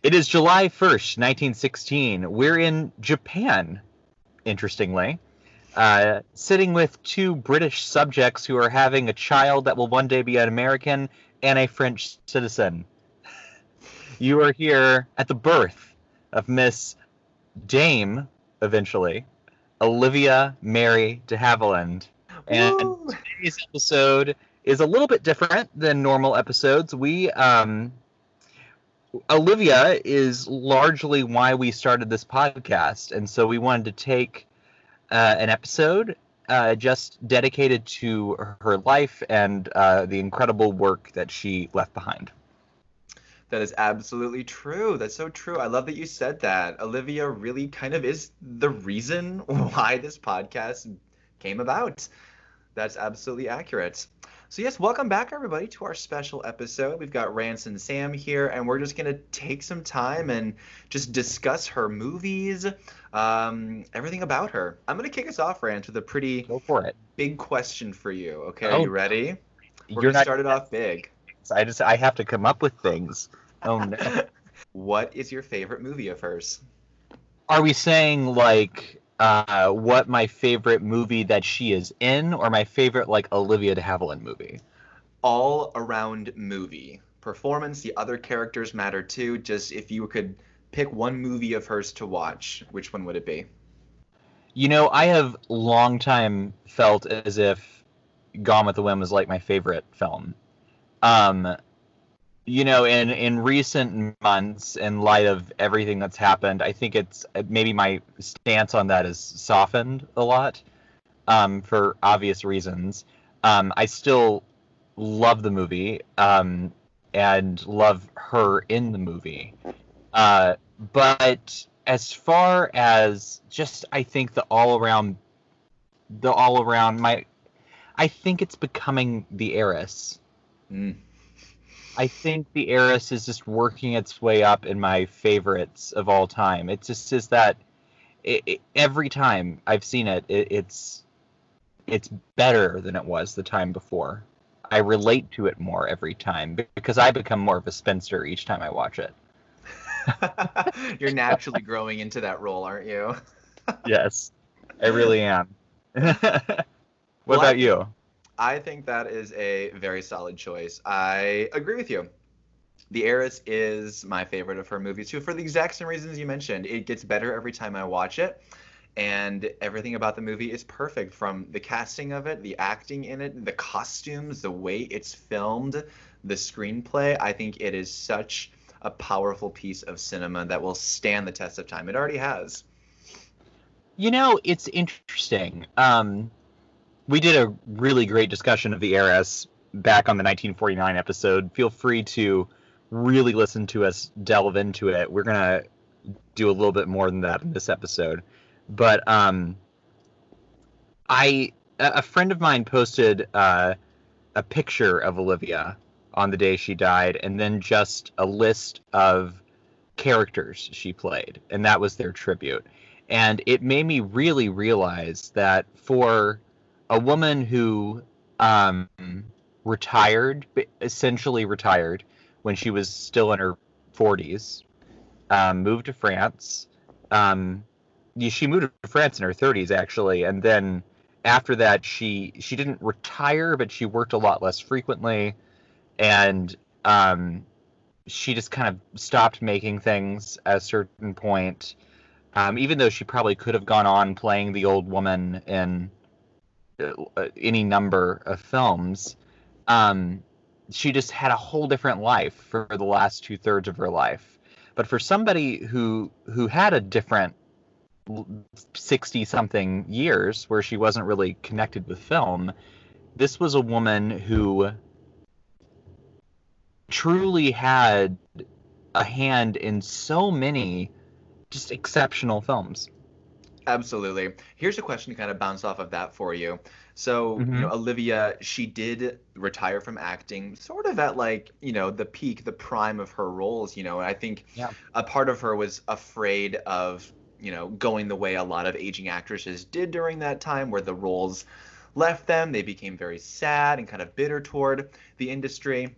It is July 1st, 1916. We're in Japan, interestingly, uh, sitting with two British subjects who are having a child that will one day be an American and a French citizen. You are here at the birth of Miss Dame, eventually, Olivia Mary de Havilland. And Woo! today's episode is a little bit different than normal episodes. We um Olivia is largely why we started this podcast, and so we wanted to take uh, an episode uh, just dedicated to her life and uh, the incredible work that she left behind. That is absolutely true. That's so true. I love that you said that. Olivia really kind of is the reason why this podcast came about. That's absolutely accurate. So, yes, welcome back, everybody, to our special episode. We've got Rance and Sam here, and we're just going to take some time and just discuss her movies, um, everything about her. I'm going to kick us off, Rance, with a pretty Go for it. big question for you. Okay, Oh, are you ready? We're You're to start it off big. I just I have to come up with things. Oh no. what is your favorite movie of hers? Are we saying like uh, what my favorite movie that she is in, or my favorite like Olivia de Havilland movie? all around movie. Performance, the other characters matter too. Just if you could pick one movie of hers to watch, which one would it be? You know, I have long time felt as if Gone with the Wind was like my favorite film. Um, you know, in in recent months, in light of everything that's happened, I think it's maybe my stance on that has softened a lot, um, for obvious reasons. Um, I still love the movie, um, and love her in the movie. Uh, but as far as just I think the all around the all around my I think it's becoming the heiress. Mm. I think the heiress is just working its way up in my favorites of all time. It just is that it, it- every time I've seen it, it, it's it's better than it was the time before. I relate to it more every time because I become more of a spinster each time I watch it. You're naturally growing into that role, aren't you? Yes, I really am. what Well, about think- you? I think that is a very solid choice. I agree with you. The Heiress is my favorite of her movies too, for the exact same reasons you mentioned. It gets better every time I watch it, and everything about the movie is perfect from the casting of it, the acting in it, the costumes, the way it's filmed, the screenplay. I think it is such a powerful piece of cinema that will stand the test of time. It already has. You know, it's interesting. Um, we did a really great discussion of the heiress back on the 1949 episode. Feel free to really listen to us delve into it. We're gonna do a little bit more than that in this episode, but um, I a friend of mine posted uh, a picture of Olivia on the day she died, and then just a list of characters she played, and that was their tribute and it made me really realize that for a woman who um, retired, essentially retired, when she was still in her 40s, um, moved to France. Um, she moved to France in her 30s actually, and then after that, she she didn't retire, but she worked a lot less frequently, and um, she just kind of stopped making things at a certain point um, even though she probably could have gone on playing the old woman in any number of films, um, she just had a whole different life for the last two thirds of her life. But for somebody who who had a different sixty something years where she wasn't really connected with film, this was a woman who truly had a hand in so many just exceptional films. Absolutely. Here's a question to kind of bounce off of that for you. So, you Mhm. know, Olivia, she did retire from acting sort of at like, you know, the peak, the prime of her roles, you know, and I think Yeah. a part of her was afraid of, you know, going the way a lot of aging actresses did during that time where the roles left them, they became very sad and kind of bitter toward the industry.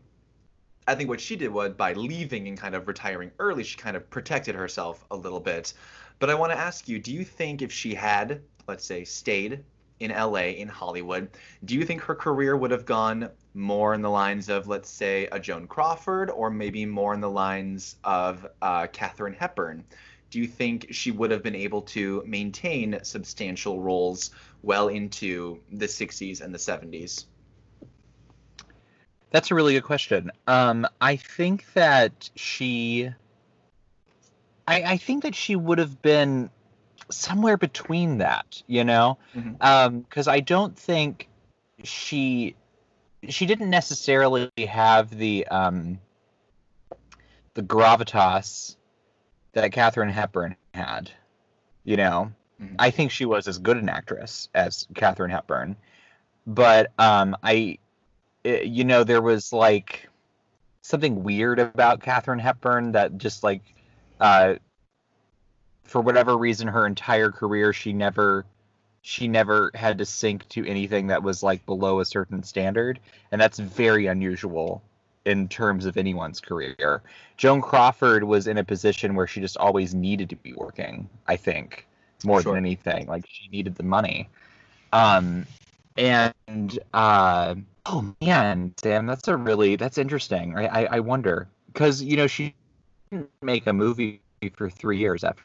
I think what she did was by leaving and kind of retiring early, she kind of protected herself a little bit. But I want to ask you, do you think if she had, let's say, stayed in LA, in Hollywood, do you think her career would have gone more in the lines of, let's say, a Joan Crawford, or maybe more in the lines of uh, Katharine Hepburn? Do you think she would have been able to maintain substantial roles well into the 60s and the 70s? That's a really good question. Um, I think that she, I, I think that she would have been somewhere between that, you know, because Mhm. um, I don't think she, she didn't necessarily have the um, the gravitas that Katharine Hepburn had, you know. Mhm. I think she was as good an actress as Katharine Hepburn, but um, I, it- you know, there was like something weird about Katharine Hepburn that just like, uh, for whatever reason, her entire career she never, she never had to sink to anything that was like below a certain standard, and that's very unusual in terms of anyone's career. Joan Crawford was in a position where she just always needed to be working. I think more Sure. than anything, like she needed the money. Um, and uh, oh man, Sam, that's a really that's interesting. I I, I wonder because you know she didn't make a movie for three years after.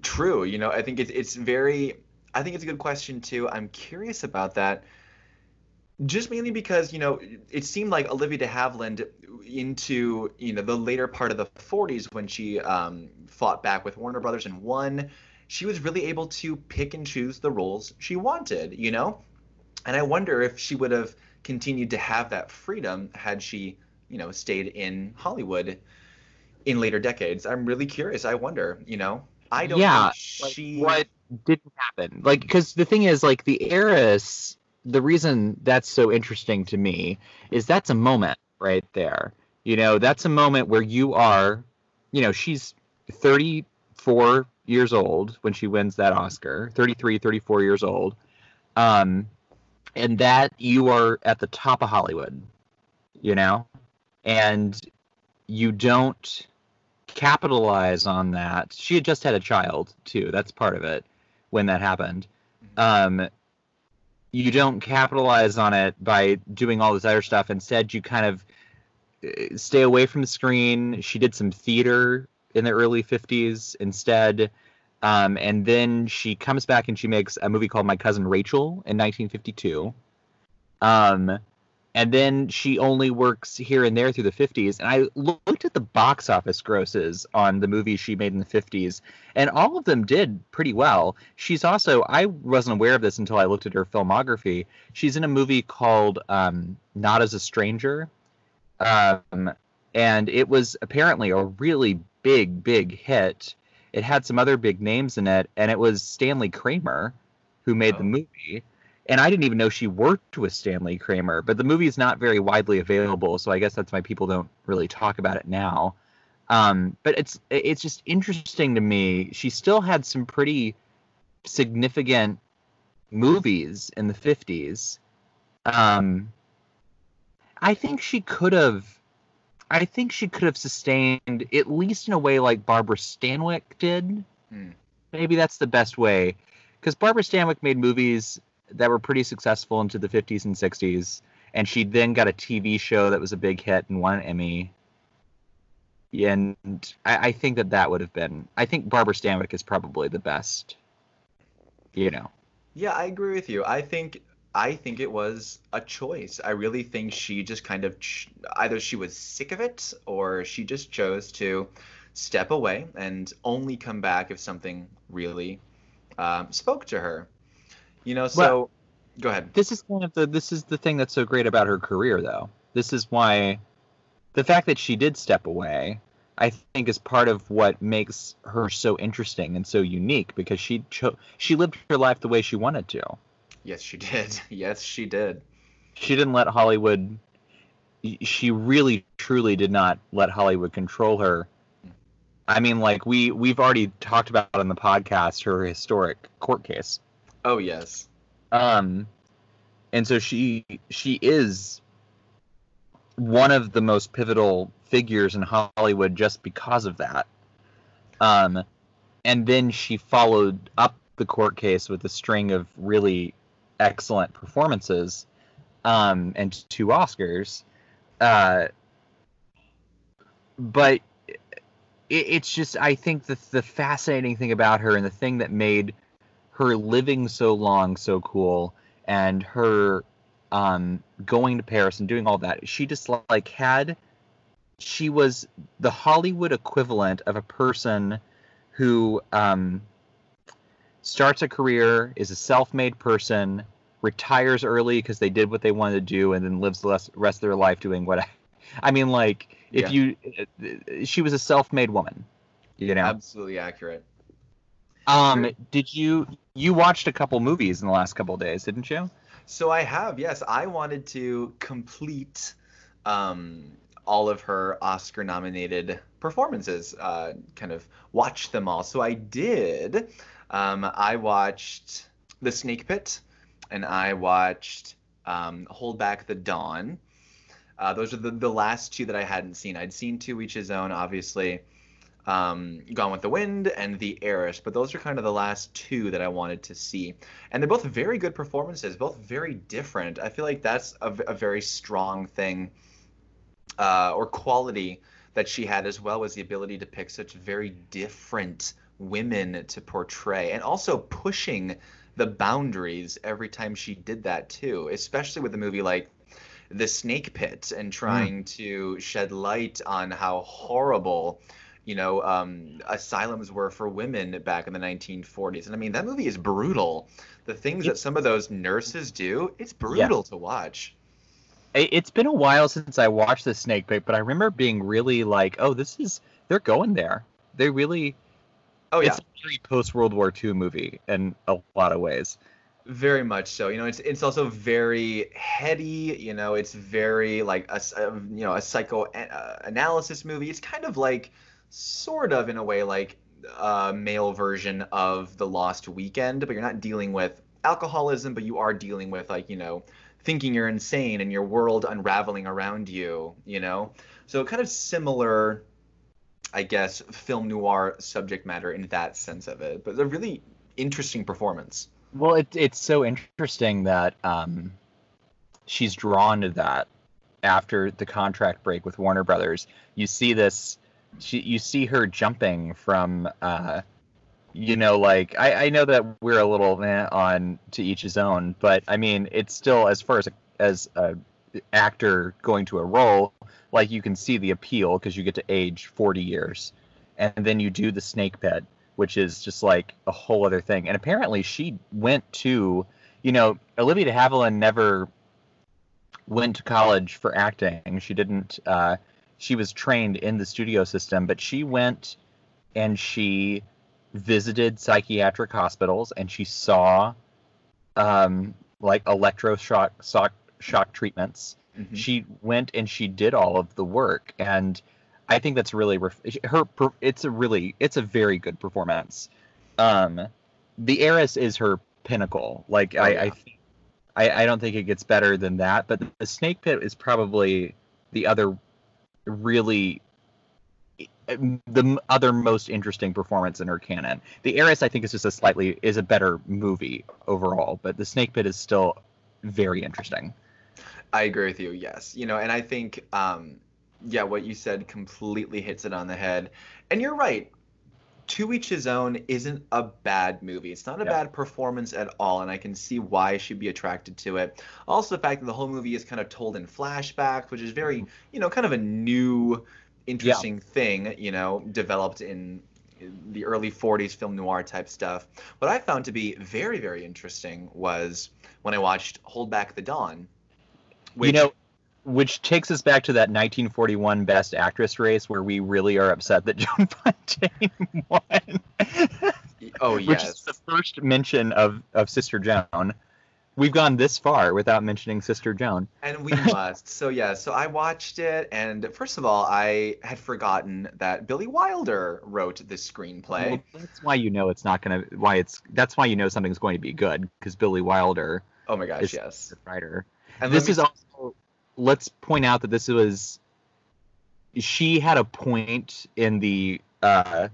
True. You know, I think it's it's very I think it's a good question too. I'm curious about that. Just mainly because, you know, it seemed like Olivia de Havilland into, you know, the later part of the 40s when she um, fought back with Warner Brothers and won, she was really able to pick and choose the roles she wanted, you know? And I wonder if she would have continued to have that freedom had she, you know, stayed in Hollywood in later decades. I'm really curious. I wonder, you know? I don't Yeah, think she what didn't happen? Like because the thing is, like the heiress. The reason that's so interesting to me is that's a moment right there. You know, that's a moment where you are, you know, she's 34 years old when she wins that Oscar, 33, 34 years old. Um, and that you are at the top of Hollywood, you know, and you don't capitalize on that. She had just had a child too. That's part of it when that happened. Um, you don't capitalize on it by doing all this other stuff. Instead, you kind of uh, stay away from the screen. She did some theater in the early 50s instead. Um, and then she comes back and she makes a movie called My Cousin Rachel in 1952. Um, and then she only works here and there through the 50s. And I looked at the box office grosses on the movies she made in the 50s, and all of them did pretty well. She's also, I wasn't aware of this until I looked at her filmography. She's in a movie called um, Not as a Stranger. Um, and it was apparently a really big, big hit. It had some other big names in it, and it was Stanley Kramer who made the Oh. movie. And I didn't even know she worked with Stanley Kramer, but the movie is not very widely available, so I guess that's why people don't really talk about it now. Um, but it's it's just interesting to me. She still had some pretty significant movies in the 50s. Um, I think she could have I think she could have sustained at least in a way like Barbara Stanwyck did. Hmm. Maybe that's the best way because Barbara Stanwyck made movies that were pretty successful into the 50s and 60s, and she then got a TV show that was a big hit and won an Emmy. And I, I think that that would have been. I think Barbara Stanwyck is probably the best. You know. Yeah, I agree with you. I think I think it was a choice. I really think she just kind of ch- either she was sick of it or she just chose to step away and only come back if something really um, spoke to her. You know, so go ahead. this is kind of the this is the thing that's so great about her career though this is why the fact that she did step away i think is part of what makes her so interesting and so unique because she cho- she lived her life the way she wanted to Yes, she did. Yes, she did. she didn't let hollywood she really truly did not let hollywood control her i mean like we we've already talked about on the podcast her historic court case Oh, yes. um and so she she is one of the most pivotal figures in Hollywood just because of that. Um, and then she followed up the court case with a string of really excellent performances um, and two Oscars. Uh, but it, it's just, I think the, the fascinating thing about her and the thing that made her living so long so cool and her um, going to Paris and doing all that, she just like had, she was the Hollywood equivalent of a person who um, starts a career, is a self-made person, retires early because they did what they wanted to do, and then lives the rest of their life doing what. I, I mean, like if yeah. you, she was a self-made woman, you know. Absolutely accurate. Um, did you you watched a couple movies in the last couple days, didn't you? So I have, yes. I wanted to complete um, all of her Oscar nominated performances, uh, kind of watch them all. So I did. Um, I watched The Snake Pit and I watched um, Hold Back the Dawn. Uh, those are the, the last two that I hadn't seen. I'd seen To Each His Own, obviously, um, Gone with the Wind, and The Heiress, but those are kind of the last two that I wanted to see. And they're both very good performances, both very different. I feel like that's a, a very strong thing uh, or quality that she had as well was the ability to pick such very different women to portray and also pushing the boundaries every time she did that too especially with a movie like the snake pit and trying mm. to shed light on how horrible you know um, asylums were for women back in the 1940s and i mean that movie is brutal the things that some of those nurses do it's brutal yeah. to watch it's been a while since I watched the Snake Pit, but I remember being really like, "Oh, this is they're going there. They really." Oh yeah, it's a very post World War II movie in a lot of ways. Very much so. You know, it's it's also very heady. You know, it's very like a, a you know a psychoanalysis movie. It's kind of like, sort of in a way, like a male version of The Lost Weekend, but you're not dealing with alcoholism, but you are dealing with like you know thinking you're insane and your world unraveling around you, you know? So kind of similar, I guess, film noir subject matter in that sense of it, but a really interesting performance. Well, it, it's so interesting that um, she's drawn to that after the contract break with Warner Brothers. You see this, she, you see her jumping from uh, you know, like I, I know that we're a little eh, on to each his own, but I mean, it's still as far as a, as a actor going to a role, like you can see the appeal because you get to age 40 years, and then you do the Snake Pit, which is just like a whole other thing. And apparently, she went to, you know, Olivia de Havilland never went to college for acting. She didn't. Uh, she was trained in the studio system, but she went and she visited psychiatric hospitals and she saw um, like electroshock shock, shock treatments. Mm-hmm. She went and she did all of the work, and I think that's really her. It's a really, it's a very good performance. Um, the heiress is her pinnacle. Like oh, I, yeah. I, I, I don't think it gets better than that. But the snake pit is probably the other really the other most interesting performance in her canon. The Heiress, I think, is just a slightly is a better movie overall, but the Snake Pit is still very interesting. I agree with you. Yes, you know, and I think, um, yeah, what you said completely hits it on the head. And you're right. To Each His Own isn't a bad movie. It's not a bad performance at all, and I can see why she'd be attracted to it. Also, the fact that the whole movie is kind of told in flashbacks, which is very, mm-hmm. you know, kind of a new interesting yeah. thing, you know, developed in the early 40s film noir type stuff. What I found to be very, very interesting was when I watched Hold Back the Dawn. Which, you know, which takes us back to that 1941 Best Actress race where we really are upset that Joan Fontaine won. oh, yes. Which is the first mention of, of Sister Joan we've gone this far without mentioning Sister Joan. And we must. so yeah, so I watched it, and first of all, I had forgotten that Billy Wilder wrote the screenplay. Well, that's why you know it's not gonna. Why it's that's why you know something's going to be good because Billy Wilder. Oh my gosh, yes. Writer. And this me... is also let's point out that this was she had a point in the uh,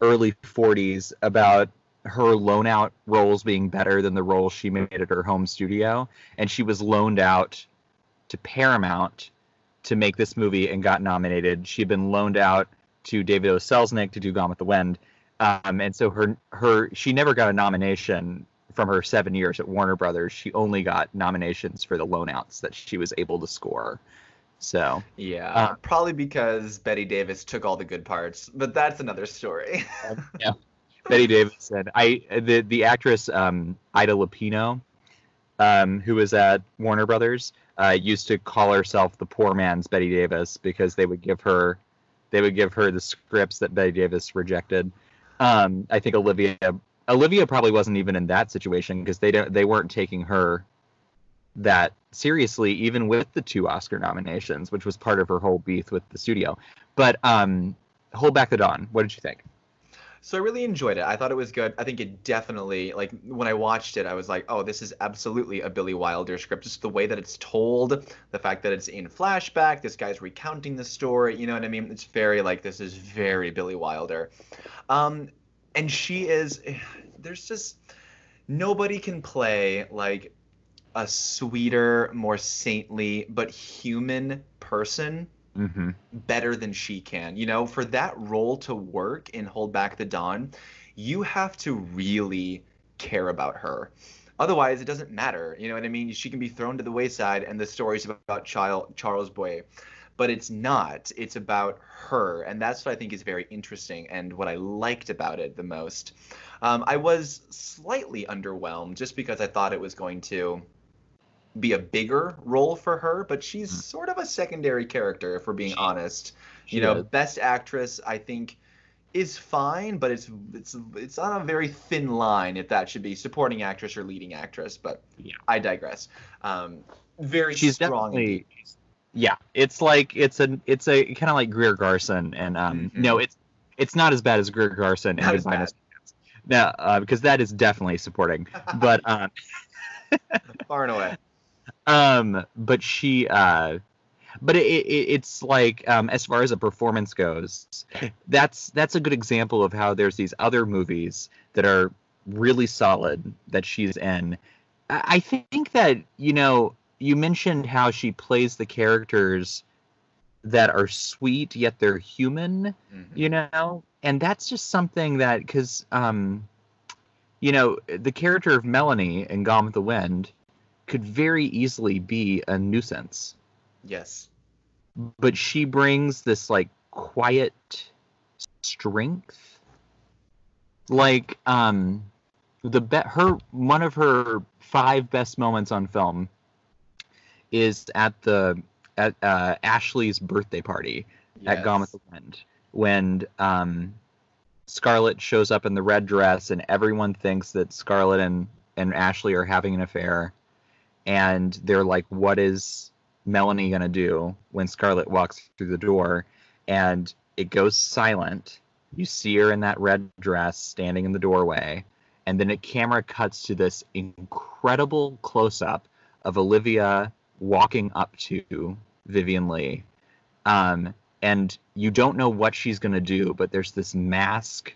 early 40s about her loan out roles being better than the roles she made at her home studio and she was loaned out to Paramount to make this movie and got nominated. She had been loaned out to David O. Selznick to do Gone with the Wind. Um, and so her her she never got a nomination from her seven years at Warner Brothers. She only got nominations for the loan outs that she was able to score. So Yeah, Uh, probably because Bette Davis took all the good parts, but that's another story. yeah, Bette Davis and I the the actress um, Ida Lupino, um, who was at Warner Brothers, uh, used to call herself the poor man's Bette Davis because they would give her they would give her the scripts that Bette Davis rejected. Um, I think Olivia Olivia probably wasn't even in that situation because they don't they weren't taking her that seriously even with the two Oscar nominations, which was part of her whole beef with the studio. But um, Hold Back the Dawn, what did you think? So I really enjoyed it. I thought it was good. I think it definitely like when I watched it, I was like, "Oh, this is absolutely a Billy Wilder script." Just the way that it's told, the fact that it's in flashback, this guy's recounting the story. You know what I mean? It's very like this is very Billy Wilder. Um, and she is. There's just nobody can play like a sweeter, more saintly, but human person Mm-hmm. better than she can. You know, for that role to work in Hold Back the Dawn, you have to really care about her. Otherwise, it doesn't matter. You know what I mean? She can be thrown to the wayside, and the story's about Charles Charles Boyer, but it's not. It's about her, and that's what I think is very interesting and what I liked about it the most. Um, I was slightly underwhelmed just because I thought it was going to be a bigger role for her, but she's Mm. sort of a secondary character, if we're being She- honest. she You know, is. best actress, I think, is fine, but it's it's it's on a very thin line if that should be supporting actress or leading actress. But Yeah. I digress. Um, very She's strong. definitely yeah. It's like it's a it's a kind of like Greer Garson, and um Mhm. no, it's it's not as bad as Greer Garson and as Goodbye bad. Mr. Chance. No, uh, because that is definitely supporting. But um, far and away. um, but she uh, but it, it it's like um as far as a performance goes, that's that's a good example of how there's these other movies that are really solid that she's in. I I think that you know you mentioned how she plays the characters that are sweet yet they're human Mhm. you know and that's just something that because um you know the character of melanie in gone with the wind could very easily be a nuisance Yes. but she brings this like quiet strength like um the be- her one of her five best moments on film is at the at uh, Ashley's birthday party at Gone Wind when um, Scarlett shows up in the red dress and everyone thinks that Scarlett and, and Ashley are having an affair. And they're like what is Melanie going to do when Scarlett walks through the door? And it goes silent. You see her in that red dress standing in the doorway. And then a camera cuts to this incredible close up of Olivia walking up to Vivien Leigh um, and you don't know what she's going to do, but there's this mask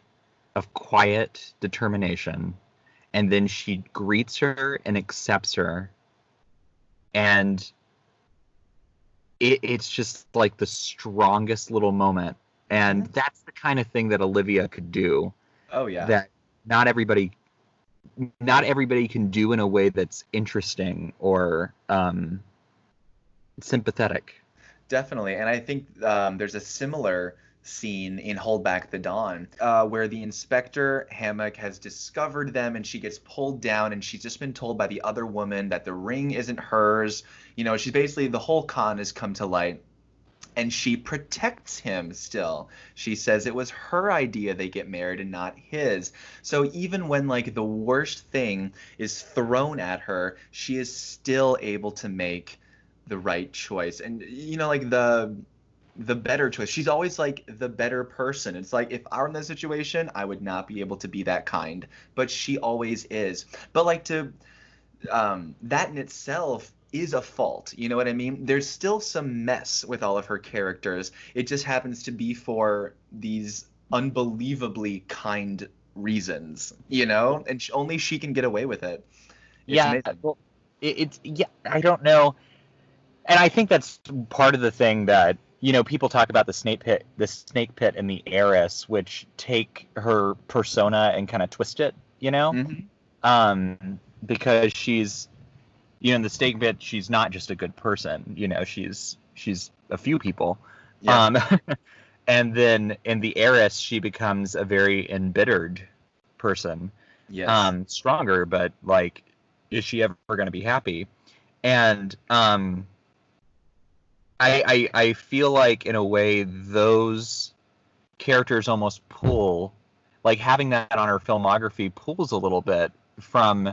of quiet determination. And then she greets her and accepts her. And it, it's just like the strongest little moment. And Mhm. that's the kind of thing that Olivia could do Oh yeah. that not everybody not everybody can do in a way that's interesting or um, sympathetic. Definitely, and I think um, there's a similar scene in Hold Back the Dawn uh, where the inspector Hammock has discovered them, and she gets pulled down, and she's just been told by the other woman that the ring isn't hers. You know, she's basically the whole con has come to light. And she protects him still. She says it was her idea they get married and not his. So even when like the worst thing is thrown at her, she is still able to make the right choice and you know like the the better choice she's always like the better person it's like if i were in that situation i would not be able to be that kind but she always is but like to um that in itself is a fault. You know what I mean? There's still some mess with all of her characters. It just happens to be for these unbelievably kind reasons, you know? And only she can get away with it. It's yeah, well, it, it's yeah. I don't know, and I think that's part of the thing that you know people talk about the snake pit, the snake pit, and the heiress, which take her persona and kind of twist it. You know, Mhm. um, because she's, you know, in the snake pit, she's not just a good person. You know, she's she's a few people. Yeah. Um, and then in the heiress, she becomes a very embittered person yes. um stronger but like is she ever going to be happy and um I, I i feel like in a way those characters almost pull like having that on her filmography pulls a little bit from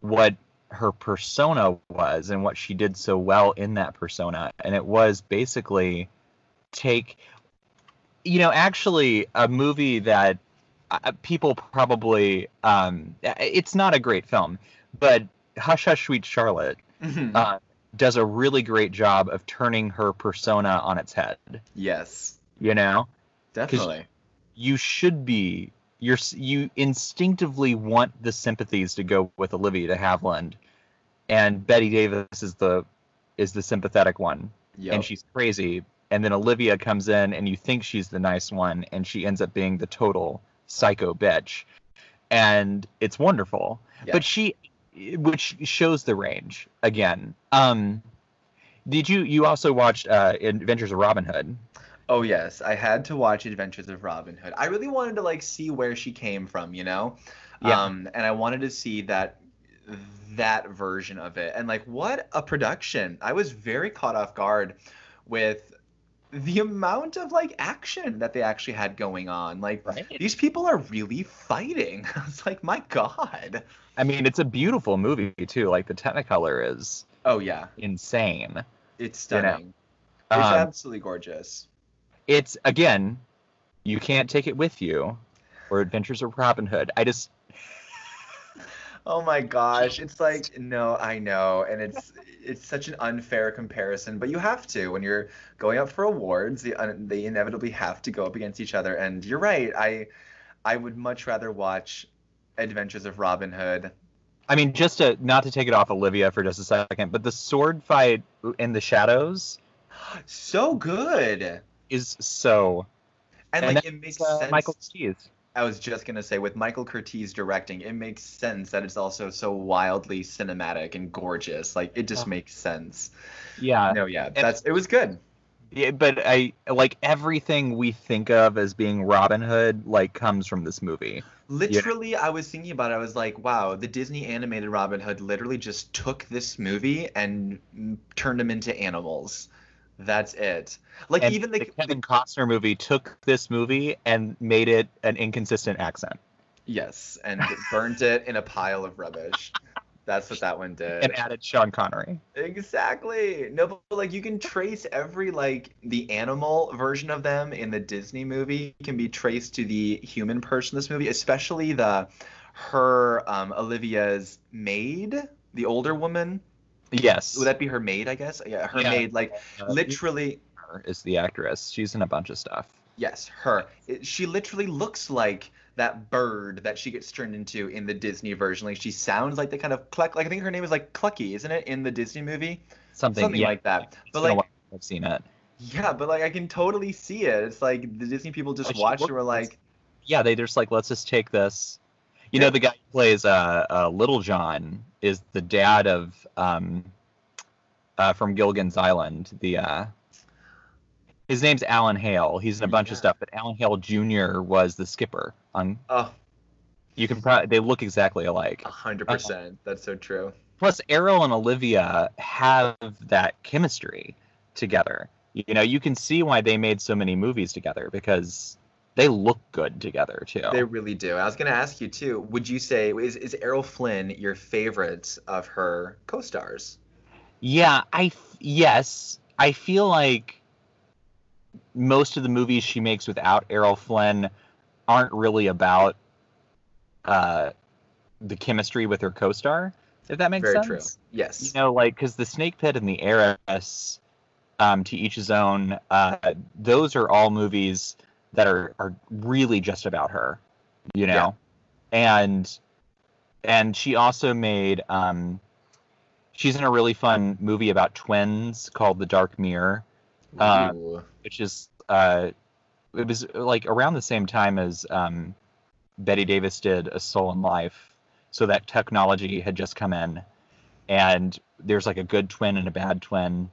what her persona was and what she did so well in that persona and it was basically take you know actually a movie that uh, people probably um it's not a great film but hush hush sweet charlotte Mhm. uh, does a really great job of turning her persona on its head yes. you know Definitely. you should be you're you instinctively want the sympathies to go with olivia de havilland and bette davis is the is the sympathetic one Yep. and she's crazy and then olivia comes in and you think she's the nice one and she ends up being the total psycho bitch and it's wonderful Yeah. but she which shows the range again um did you you also watched uh adventures of robin hood Oh yes, I had to watch Adventures of Robin Hood. I really wanted to like see where she came from, you know? Yeah. Um and I wanted to see that that version of it. And like what a production. I was very caught off guard with the amount of like action that they actually had going on. Like right these people are really fighting. It's like my god. i mean it's a beautiful movie too like the technicolor is Oh yeah, insane it's You know, stunning. It's um, absolutely gorgeous. it's again you can't take it with you or adventures of robin hood i just Oh my gosh, it's like no, I know, and it's it's such an unfair comparison, but you have to when you're going up for awards, they they inevitably have to go up against each other. And you're right, I I would much rather watch Adventures of Robin Hood. I mean, just to not to take it off Olivia for just a second, but the sword fight in the shadows So good. is so. And, And like it makes Uh, sense. Michael Steves. I was just gonna say with Michael Curtiz directing, it makes sense that it's also so wildly cinematic and gorgeous. Like it just Oh. makes sense. Yeah, No, yeah, that's it was good. yeah, but I like everything we think of as being Robin Hood like comes from this movie. Literally, I was thinking about it. I was like, wow, the Disney animated Robin Hood literally just took this movie and mm, turned them into animals. That's it. Like And even the, the Kevin Costner movie took this movie and made it an inconsistent accent yes, and burnt it in a pile of rubbish. That's what that one did. and added Sean Connery. Exactly. No, but like you can trace every like the animal version of them in the Disney movie can be traced to the human person in this movie, especially the her um Olivia's maid, the older woman. Yes, Would that be her maid, I guess? Yeah, her Yeah. maid like Uh, literally is the actress. She's in a bunch of stuff. yes, her. It, she literally looks like that bird that she gets turned into in the Disney version. Like she sounds like the kind of cluck like I think her name is like Clucky, isn't it, in the Disney movie? Something, Something yeah, like that. It's But like I've seen it. Yeah, but like I can totally see it. It's like the Disney people just watched it. Were like, yeah, they just like let's just take this. You know, the guy who plays uh, uh, Little John is the dad of um, uh, from Gilligan's Island. The uh, his name's Alan Hale. He's in a bunch Yeah. of stuff, but Alan Hale Jr. was the skipper. On oh, you can probably they look exactly alike. a hundred percent. That's so true. Plus, Errol and Olivia have that chemistry together. You know, you can see why they made so many movies together because they look good together too. They really do. I was gonna ask you too. Would you say is is Errol Flynn your favorite of her co-stars? Yeah, I f- yes, I feel like most of the movies she makes without Errol Flynn aren't really about uh, the chemistry with her co-star. If that makes Very sense. true. Yes. You know, like because the Snake Pit and the Heiress, um, to each his own. Uh, those are all movies that are are really just about her. You know, and and she also made um, she's in a really fun movie about twins called The Dark Mirror, uh, which is uh, it was like around the same time as um, Bette Davis did A Stolen Life. So that technology had just come in, and there's like a good twin and a bad twin,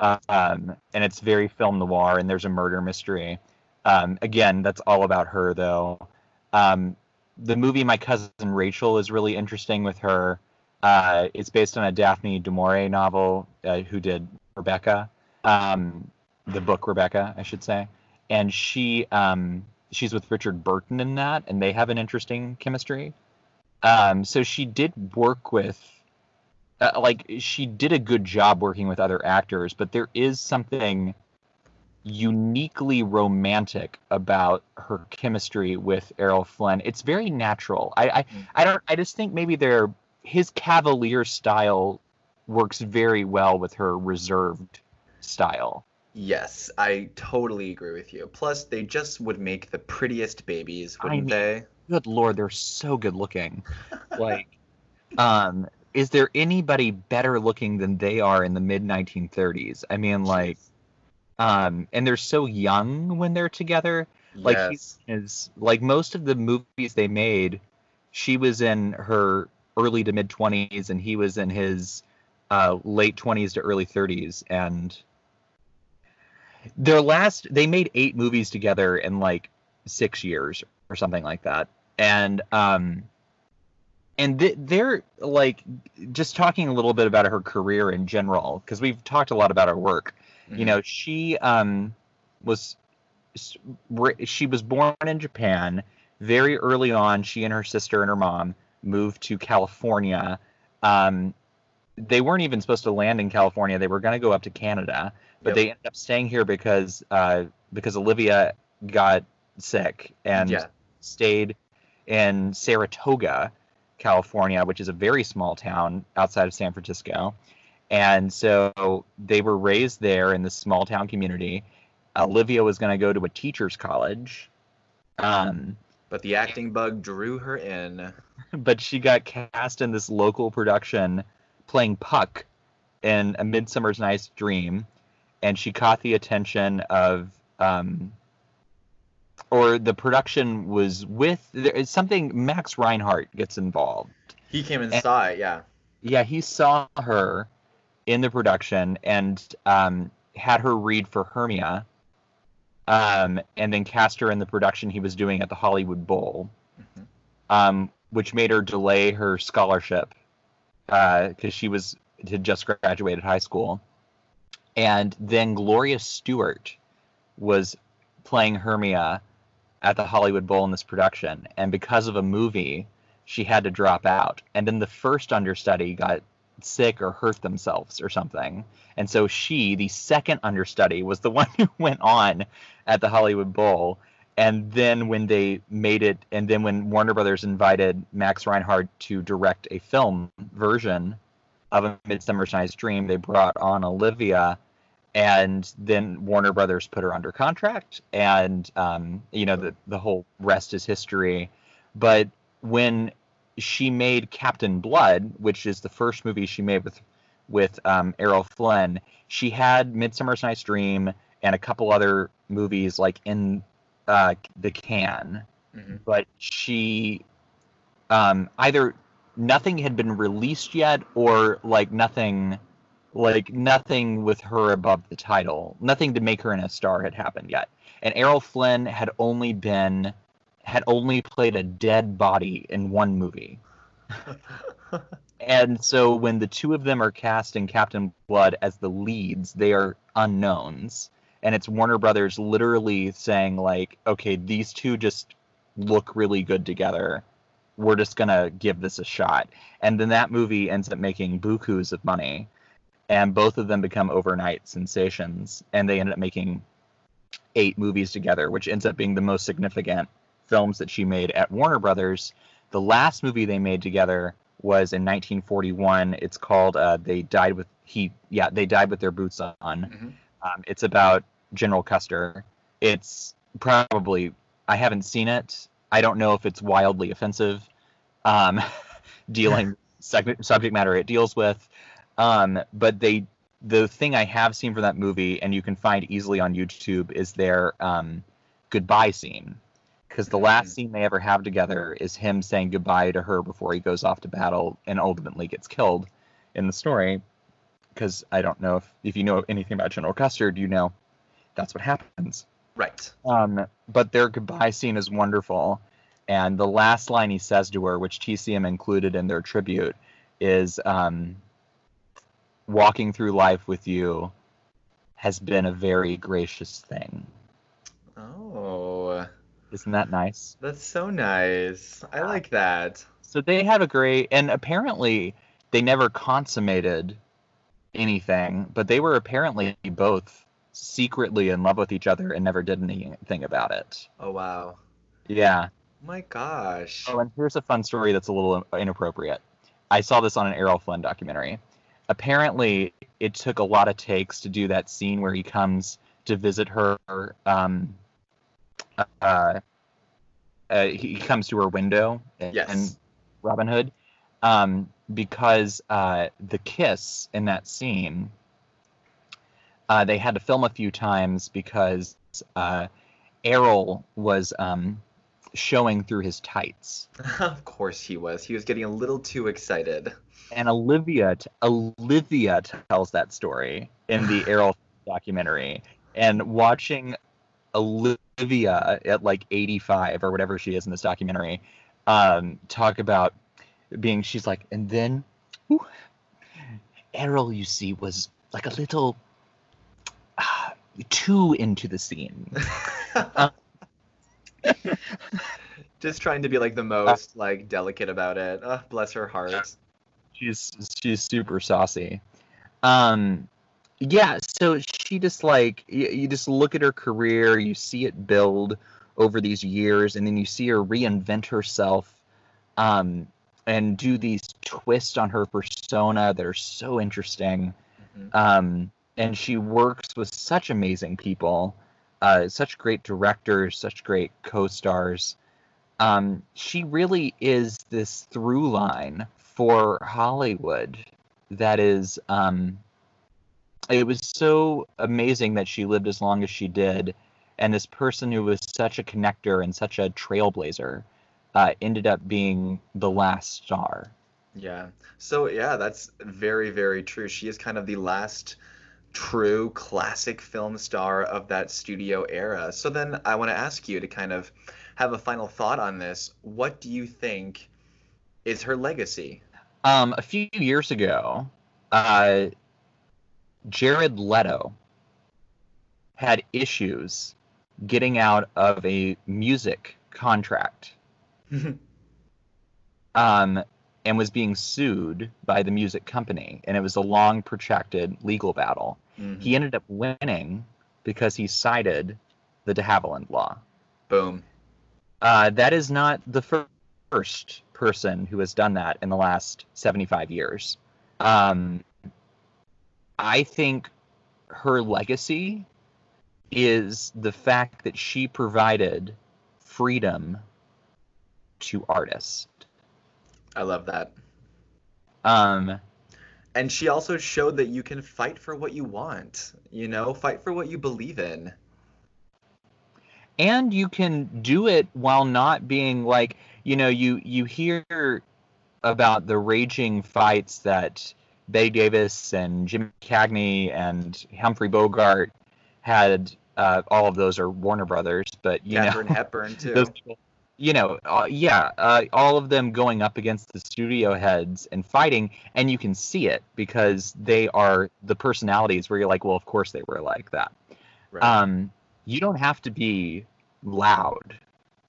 um, and it's very film noir, and there's a murder mystery. Um, again, that's all about her though. Um, the movie My Cousin Rachel is really interesting with her. Uh, it's based on a Daphne du Maurier novel uh, who did Rebecca, um, the book Rebecca, I should say, and she um, she's with Richard Burton in that, and they have an interesting chemistry. Um, so she did work with, uh, like, she did a good job working with other actors, but there is something uniquely romantic about her chemistry with Errol Flynn. It's very natural. I, I, I don't. I just think maybe their his cavalier style works very well with her reserved style. Yes, I totally agree with you. Plus, they just would make the prettiest babies, wouldn't mean- they? Good lord, they're so good looking. Like, um, is there anybody better looking than they are in the mid 1930s? I mean, like, um, and they're so young when they're together. Like, yes. he is like most of the movies they made. She was in her early to mid 20s, and he was in his uh, late 20s to early 30s, and their last they made eight movies together in like six years or something like that and um and th- they're like just talking a little bit about her career in general because we've talked a lot about her work you Mhm. know she um was she was born in japan very early on she and her sister and her mom moved to california um they weren't even supposed to land in california they were going to go up to canada but Yep. they ended up staying here because uh because olivia got sick and yeah. stayed in Saratoga, California, which is a very small town outside of San Francisco. And so they were raised there in this small town community. Olivia was going to go to a teacher's college. Um, But the acting bug drew her in. but she got cast in this local production playing Puck in A Midsummer's Night's Dream, and she caught the attention of, um, or the production was with there is something. Max Reinhardt gets involved. He came and And- saw it, yeah. Yeah, he saw her in the production and um, had her read for Hermia, um, and then cast her in the production he was doing at the Hollywood Bowl Mhm. um, which made her delay her scholarship because she was had just graduated high school. And then Gloria Stuart was playing Hermia at the Hollywood Bowl in this production, and because of a movie, she had to drop out. And then the first understudy got sick or hurt themselves or something. And so she, the second understudy, was the one who went on at the Hollywood Bowl. And then when they made it and then when warner brothers invited max reinhardt to direct a film version of a Midsummer night's dream they brought on olivia. And then warner brothers put her under contract. And um, you know the, the whole rest is history. But when she made captain blood which is the first movie she made with with um, errol flynn she had midsummer's night's dream and a couple other movies like in uh, the can, Mhm. but she um, either nothing had been released yet, or like nothing, like nothing with her above the title, nothing to make her in a star had happened yet. And Errol Flynn had only been had only played a dead body in one movie. And so when the two of them are cast in Captain Blood as the leads, they are unknowns. And it's Warner Brothers literally saying, like, okay, these two just look really good together. We're just going to give this a shot. And then that movie ends up making bukus of money. And both of them become overnight sensations. And they end up making eight movies together, which ends up being the most significant films that she made at Warner Brothers. The last movie they made together was in 1941. It's called uh, "They Died with He." Yeah, they died with their boots on. Mhm. Um, it's about General Custer. It's probably I haven't seen it. I don't know if it's wildly offensive. Um, dealing seg- subject matter it deals with. Um, but they the thing I have seen from that movie, and you can find easily on YouTube, is their um, goodbye scene. Because the last Mhm. scene they ever have together is him saying goodbye to her before he goes off to battle and ultimately gets killed in the story. Because I don't know if, if you know anything about General Custer, you know that's what happens. Right. Um, but their goodbye scene is wonderful. And the last line he says to her, which TCM included in their tribute, is um, walking through life with you has been a very gracious thing. Oh, Isn't that nice? that's so nice. I like that. So they have a great, and apparently they never consummated anything, but they were apparently both secretly in love with each other and never did anything about it. Oh wow. Yeah. my gosh. Oh, and here's a fun story that's a little inappropriate. I saw this on an Errol Flynn documentary. Apparently, it took a lot of takes to do that scene where he comes to visit her. Um, uh, uh, he comes to her window and, Yes. and Robin Hood, um, because uh, the kiss in that scene, uh, they had to film a few times because uh, Errol was um, showing through his tights. of course he was. He was getting a little too excited. and Olivia t- Olivia tells that story in the Errol documentary. And watching Olivia at like 85 or whatever she is in this documentary um, talk about being, she's like, and then whew, Errol, you see, was like a little uh, too into the scene. Just trying to be like the most like delicate about it. Oh, bless her heart. she's she's super saucy um yeah so she just like you, you just look at her career you see it build over these years and then you see her reinvent herself um and do these twists on her persona that are so interesting Mhm. um and she works with such amazing people uh such great directors such great co-stars um, she really is this through line for Hollywood that is um, it was so amazing that she lived as long as she did and this person who was such a connector and such a trailblazer uh, ended up being the last star Yeah. So yeah, that's very, very true. She is kind of the last true classic film star of that studio era. So then I want to ask you to kind of have a final thought on this. What do you think is her legacy? um, a few years ago uh, jared leto had issues getting out of a music contract um, and was being sued by the music company. And it was a long, protracted legal battle. Mhm. He ended up winning because he cited the de Havilland Law. Boom. Uh, that is not the fir- first person who has done that in the last 75 years. Um, I think her legacy is the fact that she provided freedom to artists. I love that. Um, And she also showed that you can fight for what you want, you know, fight for what you believe in. and you can do it while not being like you know you you hear about the raging fights that Bette Davis and Jim Cagney and Humphrey Bogart had. Uh, all of those are Warner Brothers, but you Katharine know Hepburn too. those you know, uh, yeah, uh, all of them going up against the studio heads and fighting, and you can see it because they are the personalities where you're like, well, of course they were like that. Right. Um, you don't have to be loud.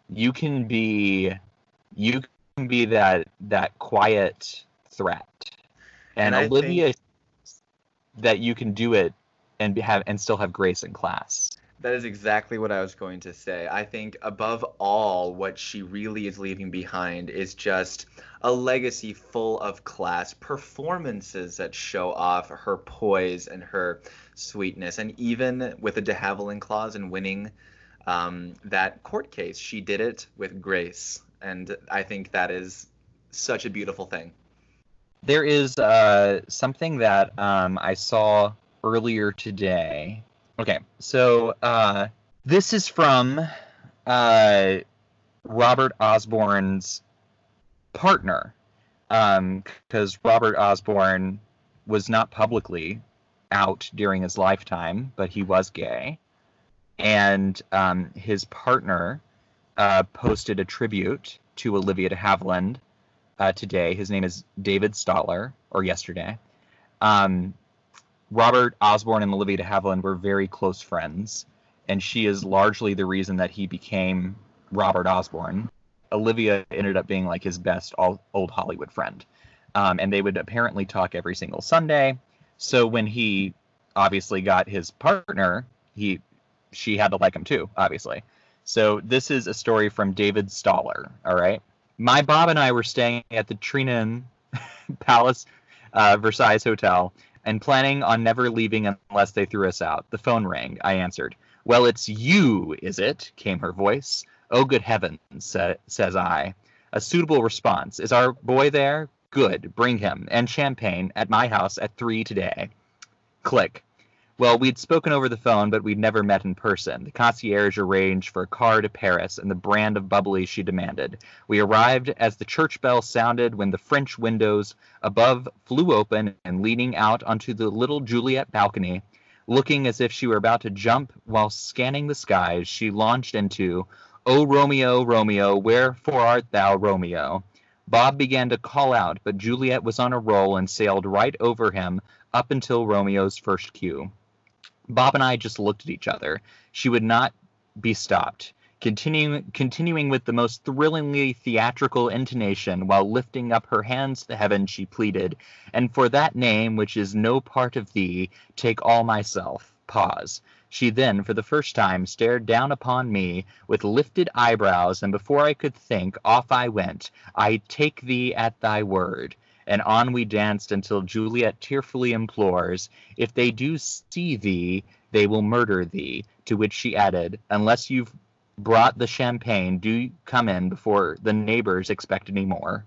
You can be, you can be that that quiet threat, and, And Olivia, that you can do it and be- have and still have grace in class. That is exactly what I was going to say. I think above all, what she really is leaving behind is just a legacy full of class, performances that show off her poise and her sweetness. And even with the de Havilland clause and winning um, that court case, she did it with grace. And I think that is such a beautiful thing. There is uh, something that um, I saw earlier today. Okay, so uh, this is from uh, Robert Osborne's partner, because um, Robert Osborne was not publicly out during his lifetime, but he was gay, and um, his partner uh, posted a tribute to Olivia de Havilland uh, today. His name is David Staller, or yesterday. Um, Robert Osborne and Olivia de Havilland were very close friends, and she is largely the reason that he became Robert Osborne. Olivia ended up being like his best old Hollywood friend, um, and they would apparently talk every single Sunday. So when he obviously got his partner, he she had to like him too, obviously. So this is a story from David Staller. All right, my Bob and I were staying at the Trianon Palace uh, Versailles Hotel and planning on never leaving unless they threw us out. The phone rang. I answered. Well, it's you, is it? came her voice. Oh, good heavens, sa- says I. A suitable response. Is our boy there? Good. Bring him. And champagne at my house at three today. Click. Well, we'd spoken over the phone, but we'd never met in person. The concierge arranged for a car to Paris and the brand of bubbly she demanded. We arrived as the church bell sounded when the French windows above flew open and leaning out onto the little Juliet balcony, looking as if she were about to jump while scanning the skies, she launched into, O Romeo, Romeo, wherefore art thou, Romeo? Bob began to call out, but Juliet was on a roll and sailed right over him up until Romeo's first cue. Bob and I just looked at each other. She would not be stopped. Continuing, continuing with the most thrillingly theatrical intonation while lifting up her hands to heaven, she pleaded, And for that name which is no part of thee, take all myself. Pause. She then, for the first time, stared down upon me with lifted eyebrows, and before I could think, off I went. I take thee at thy word and on we danced until Juliet tearfully implores, If they do see thee, they will murder thee. To which she added, Unless you've brought the champagne, do come in before the neighbors expect any more.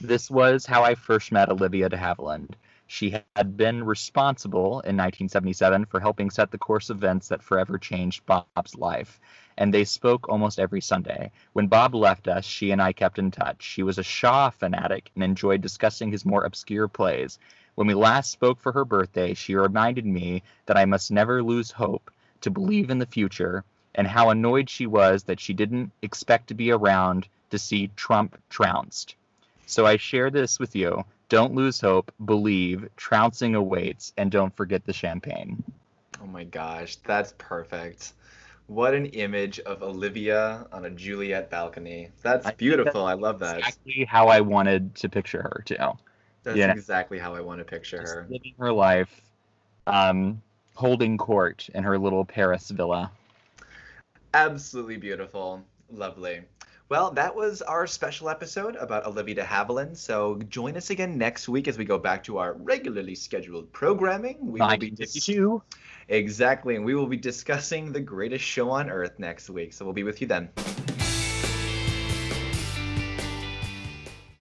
This was how I first met Olivia de Havilland. She had been responsible in 1977 for helping set the course of events that forever changed Bob's life and they spoke almost every Sunday. When Bob left us, she and I kept in touch. She was a Shaw fanatic and enjoyed discussing his more obscure plays. When we last spoke for her birthday, she reminded me that I must never lose hope, to believe in the future, and how annoyed she was that she didn't expect to be around to see Trump trounced. So I share this with you. Don't lose hope, believe, trouncing awaits, and don't forget the champagne. Oh my gosh, that's perfect. What an image of Olivia on a Juliet balcony. That's I beautiful. That's I love that. Exactly how I wanted to picture her too. That's you know? exactly how I want to picture Just her. Living her life, um, holding court in her little Paris villa. Absolutely beautiful. Lovely. Well, that was our special episode about Olivia de Havilland. So join us again next week as we go back to our regularly scheduled programming. We will be dis- Exactly, and we will be discussing the greatest show on earth next week. So we'll be with you then.